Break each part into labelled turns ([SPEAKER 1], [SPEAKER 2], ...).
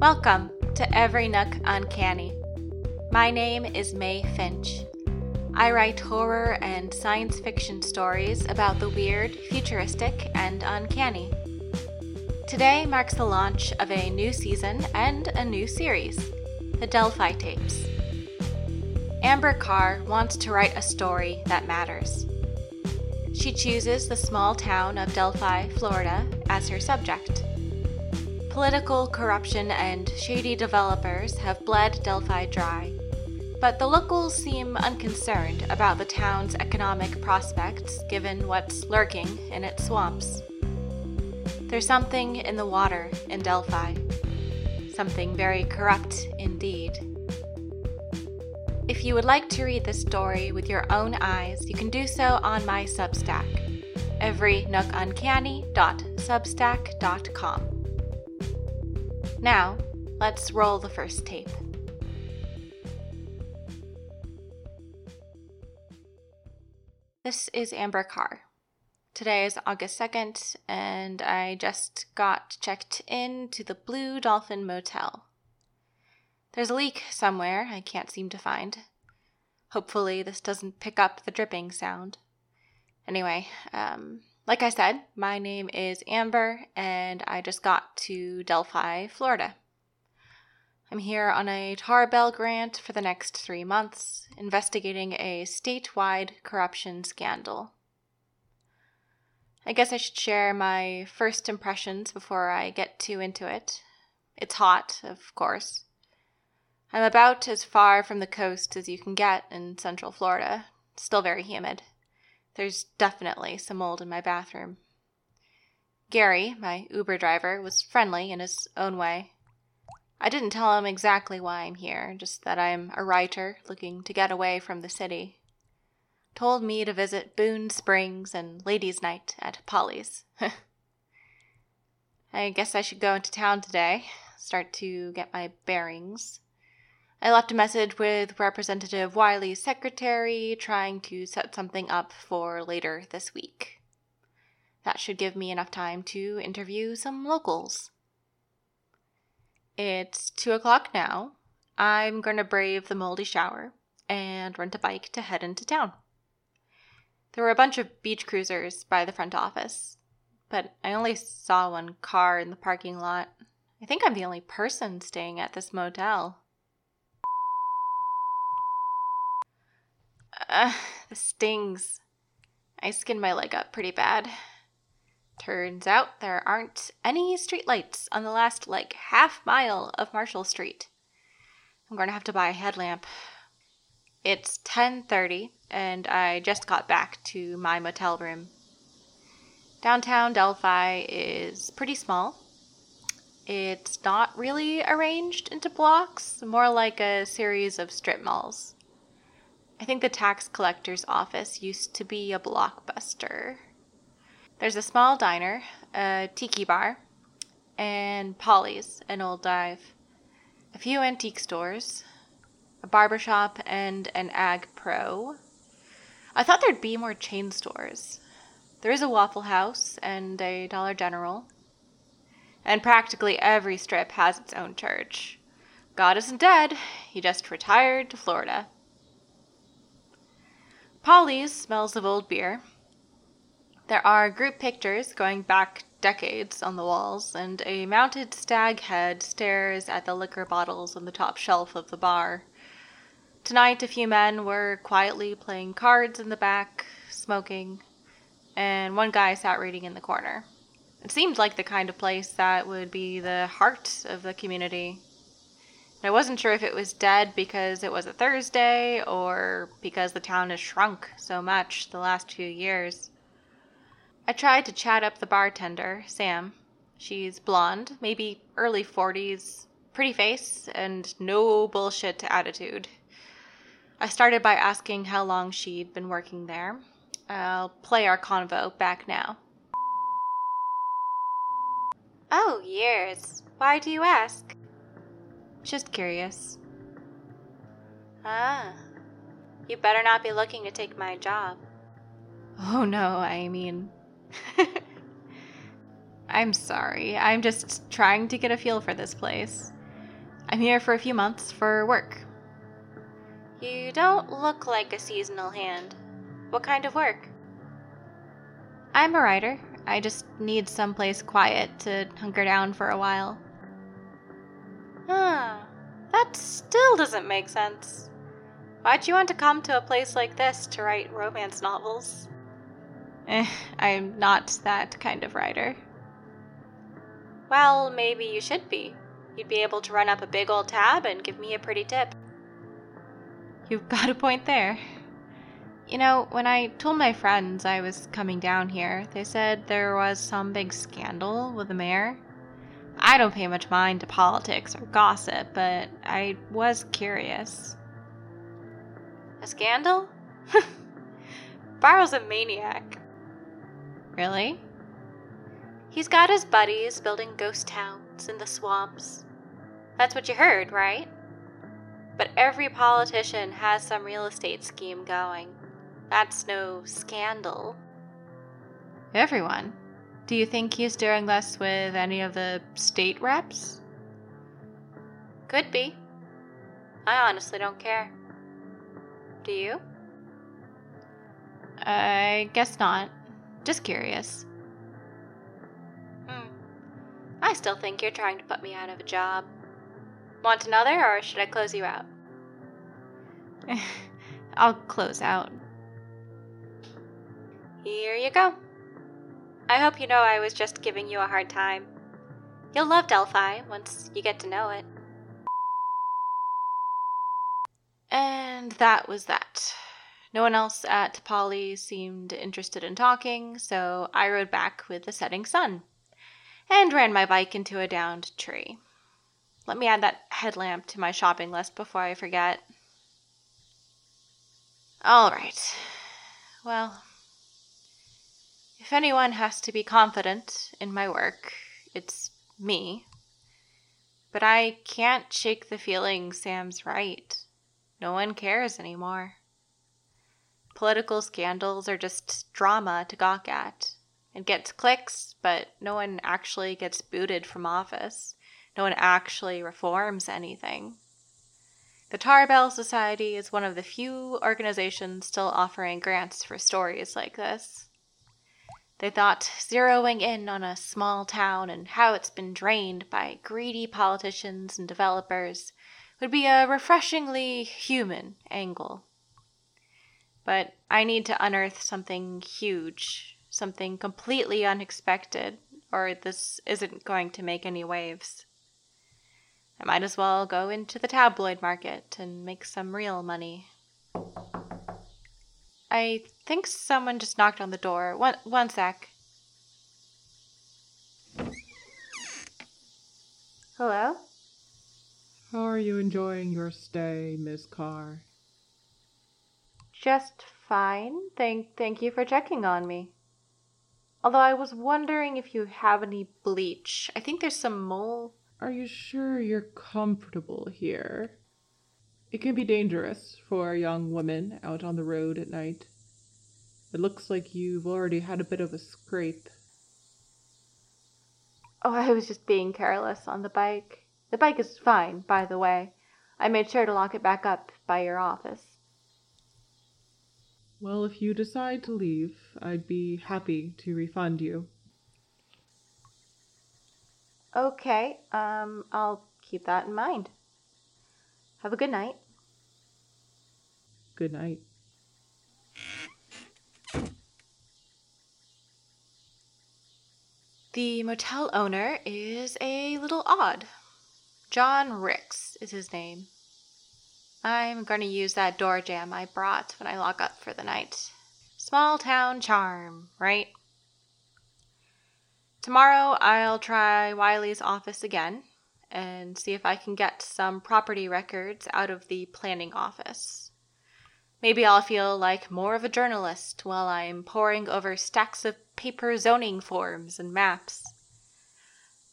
[SPEAKER 1] Welcome to Every Nook Uncanny. My name is May Finch. I write horror and science fiction stories about the weird, futuristic, and uncanny. Today marks the launch of a new season and a new series, the Delphi Tapes. Amber Carr wants to write a story that matters. She chooses the small town of Delphi, Florida, as her subject. Political corruption and shady developers have bled Delphi dry, but the locals seem unconcerned about the town's economic prospects given what's lurking in its swamps. There's something in the water in Delphi, something very corrupt indeed. If you would like to read this story with your own eyes, you can do so on my Substack, everynookuncanny.substack.com. Now, let's roll the first tape. This is Amber Carr. Today is August 2nd, and I just got checked in to the Blue Dolphin Motel. There's a leak somewhere I can't seem to find. Hopefully, this doesn't pick up the dripping sound. Anyway, um, like I said, my name is Amber, and I just got to Delphi, Florida. I'm here on a Tarbell grant for the next three months, investigating a statewide corruption scandal. I guess I should share my first impressions before I get too into it. It's hot, of course. I'm about as far from the coast as you can get in central Florida, still very humid. There's definitely some mold in my bathroom. Gary, my Uber driver, was friendly in his own way. I didn't tell him exactly why I'm here, just that I'm a writer looking to get away from the city. Told me to visit Boone Springs and Ladies' Night at Polly's. I guess I should go into town today, start to get my bearings. I left a message with Representative Wiley's secretary trying to set something up for later this week. That should give me enough time to interview some locals. It's two o'clock now. I'm going to brave the moldy shower and rent a bike to head into town. There were a bunch of beach cruisers by the front office, but I only saw one car in the parking lot. I think I'm the only person staying at this motel. Uh, the stings. I skinned my leg up pretty bad. Turns out there aren't any streetlights on the last, like, half mile of Marshall Street. I'm going to have to buy a headlamp. It's 10:30 and I just got back to my motel room. Downtown Delphi is pretty small. It's not really arranged into blocks, more like a series of strip malls. I think the tax collector's office used to be a blockbuster. There's a small diner, a tiki bar, and Polly's, an old dive. A few antique stores, a barber shop, and an Ag Pro. I thought there'd be more chain stores. There is a Waffle House and a Dollar General. And practically every strip has its own church. God isn't dead, he just retired to Florida. Polly's smells of old beer. There are group pictures going back decades on the walls, and a mounted stag head stares at the liquor bottles on the top shelf of the bar. Tonight, a few men were quietly playing cards in the back, smoking, and one guy sat reading in the corner. It seemed like the kind of place that would be the heart of the community. I wasn't sure if it was dead because it was a Thursday or because the town has shrunk so much the last few years. I tried to chat up the bartender, Sam. She's blonde, maybe early 40s, pretty face, and no bullshit attitude. I started by asking how long she'd been working there. I'll play our convo back now. Oh, years. Why do you ask? Just curious. Ah. You better not be looking to take my job. Oh no, I mean. I'm sorry. I'm just trying to get a feel for this place. I'm here for a few months for work. You don't look like a seasonal hand. What kind of work? I'm a writer. I just need someplace quiet to hunker down for a while. Ah, that still doesn't make sense. Why'd you want to come to a place like this to write romance novels? Eh, I'm not that kind of writer. Well, maybe you should be. You'd be able to run up a big old tab and give me a pretty tip. You've got a point there. You know, when I told my friends I was coming down here, they said there was some big scandal with the mayor. I don't pay much mind to politics or gossip, but I was curious. A scandal? Barrow's a maniac. Really? He's got his buddies building ghost towns in the swamps. That's what you heard, right? But every politician has some real estate scheme going. That's no scandal. Everyone? Do you think he's doing this with any of the state reps? Could be. I honestly don't care. Do you? I guess not. Just curious. Hmm. I still think you're trying to put me out of a job. Want another, or should I close you out? I'll close out. Here you go. I hope you know I was just giving you a hard time. You'll love Delphi once you get to know it. And that was that. No one else at Polly seemed interested in talking, so I rode back with the setting sun and ran my bike into a downed tree. Let me add that headlamp to my shopping list before I forget. All right. Well, if anyone has to be confident in my work, it's me. But I can't shake the feeling Sam's right. No one cares anymore. Political scandals are just drama to gawk at. It gets clicks, but no one actually gets booted from office. No one actually reforms anything. The Tarbell Society is one of the few organizations still offering grants for stories like this. They thought zeroing in on a small town and how it's been drained by greedy politicians and developers would be a refreshingly human angle. But I need to unearth something huge, something completely unexpected, or this isn't going to make any waves. I might as well go into the tabloid market and make some real money. I think someone just knocked on the door. One, one sec. Hello?
[SPEAKER 2] How are you enjoying your stay, Miss Carr?
[SPEAKER 1] Just fine. Thank thank you for checking on me. Although I was wondering if you have any bleach. I think there's some mole.
[SPEAKER 2] Are you sure you're comfortable here? It can be dangerous for a young woman out on the road at night. It looks like you've already had a bit of a scrape.
[SPEAKER 1] Oh, I was just being careless on the bike. The bike is fine, by the way. I made sure to lock it back up by your office.
[SPEAKER 2] Well, if you decide to leave, I'd be happy to refund you.
[SPEAKER 1] Okay, um, I'll keep that in mind. Have a good night.
[SPEAKER 2] Good night.
[SPEAKER 1] The motel owner is a little odd. John Ricks is his name. I'm going to use that door jamb I brought when I lock up for the night. Small town charm, right? Tomorrow I'll try Wiley's office again and see if I can get some property records out of the planning office. Maybe I'll feel like more of a journalist while I'm poring over stacks of paper zoning forms and maps.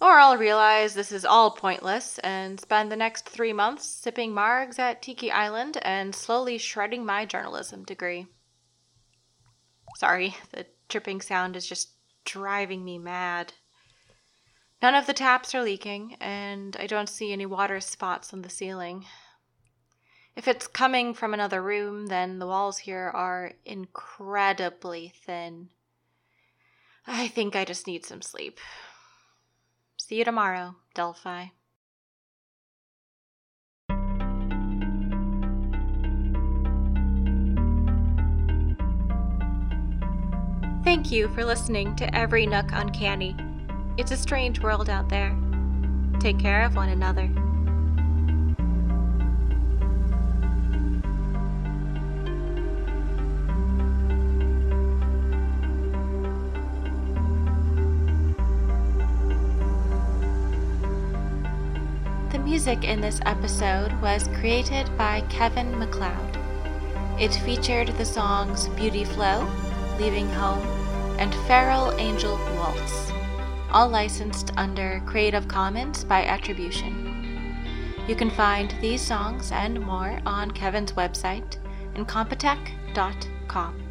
[SPEAKER 1] Or I'll realize this is all pointless and spend the next three months sipping margs at Tiki Island and slowly shredding my journalism degree. Sorry, the dripping sound is just driving me mad. None of the taps are leaking, and I don't see any water spots on the ceiling. If it's coming from another room, then the walls here are incredibly thin. I think I just need some sleep. See you tomorrow, Delphi. Thank you for listening to Every Nook Uncanny. It's a strange world out there. Take care of one another. The music in this episode was created by Kevin MacLeod. It featured the songs Beauty Flow, Leaving Home, and Feral Angel Waltz, all licensed under Creative Commons by Attribution. You can find these songs and more on Kevin's website, incompetech.com.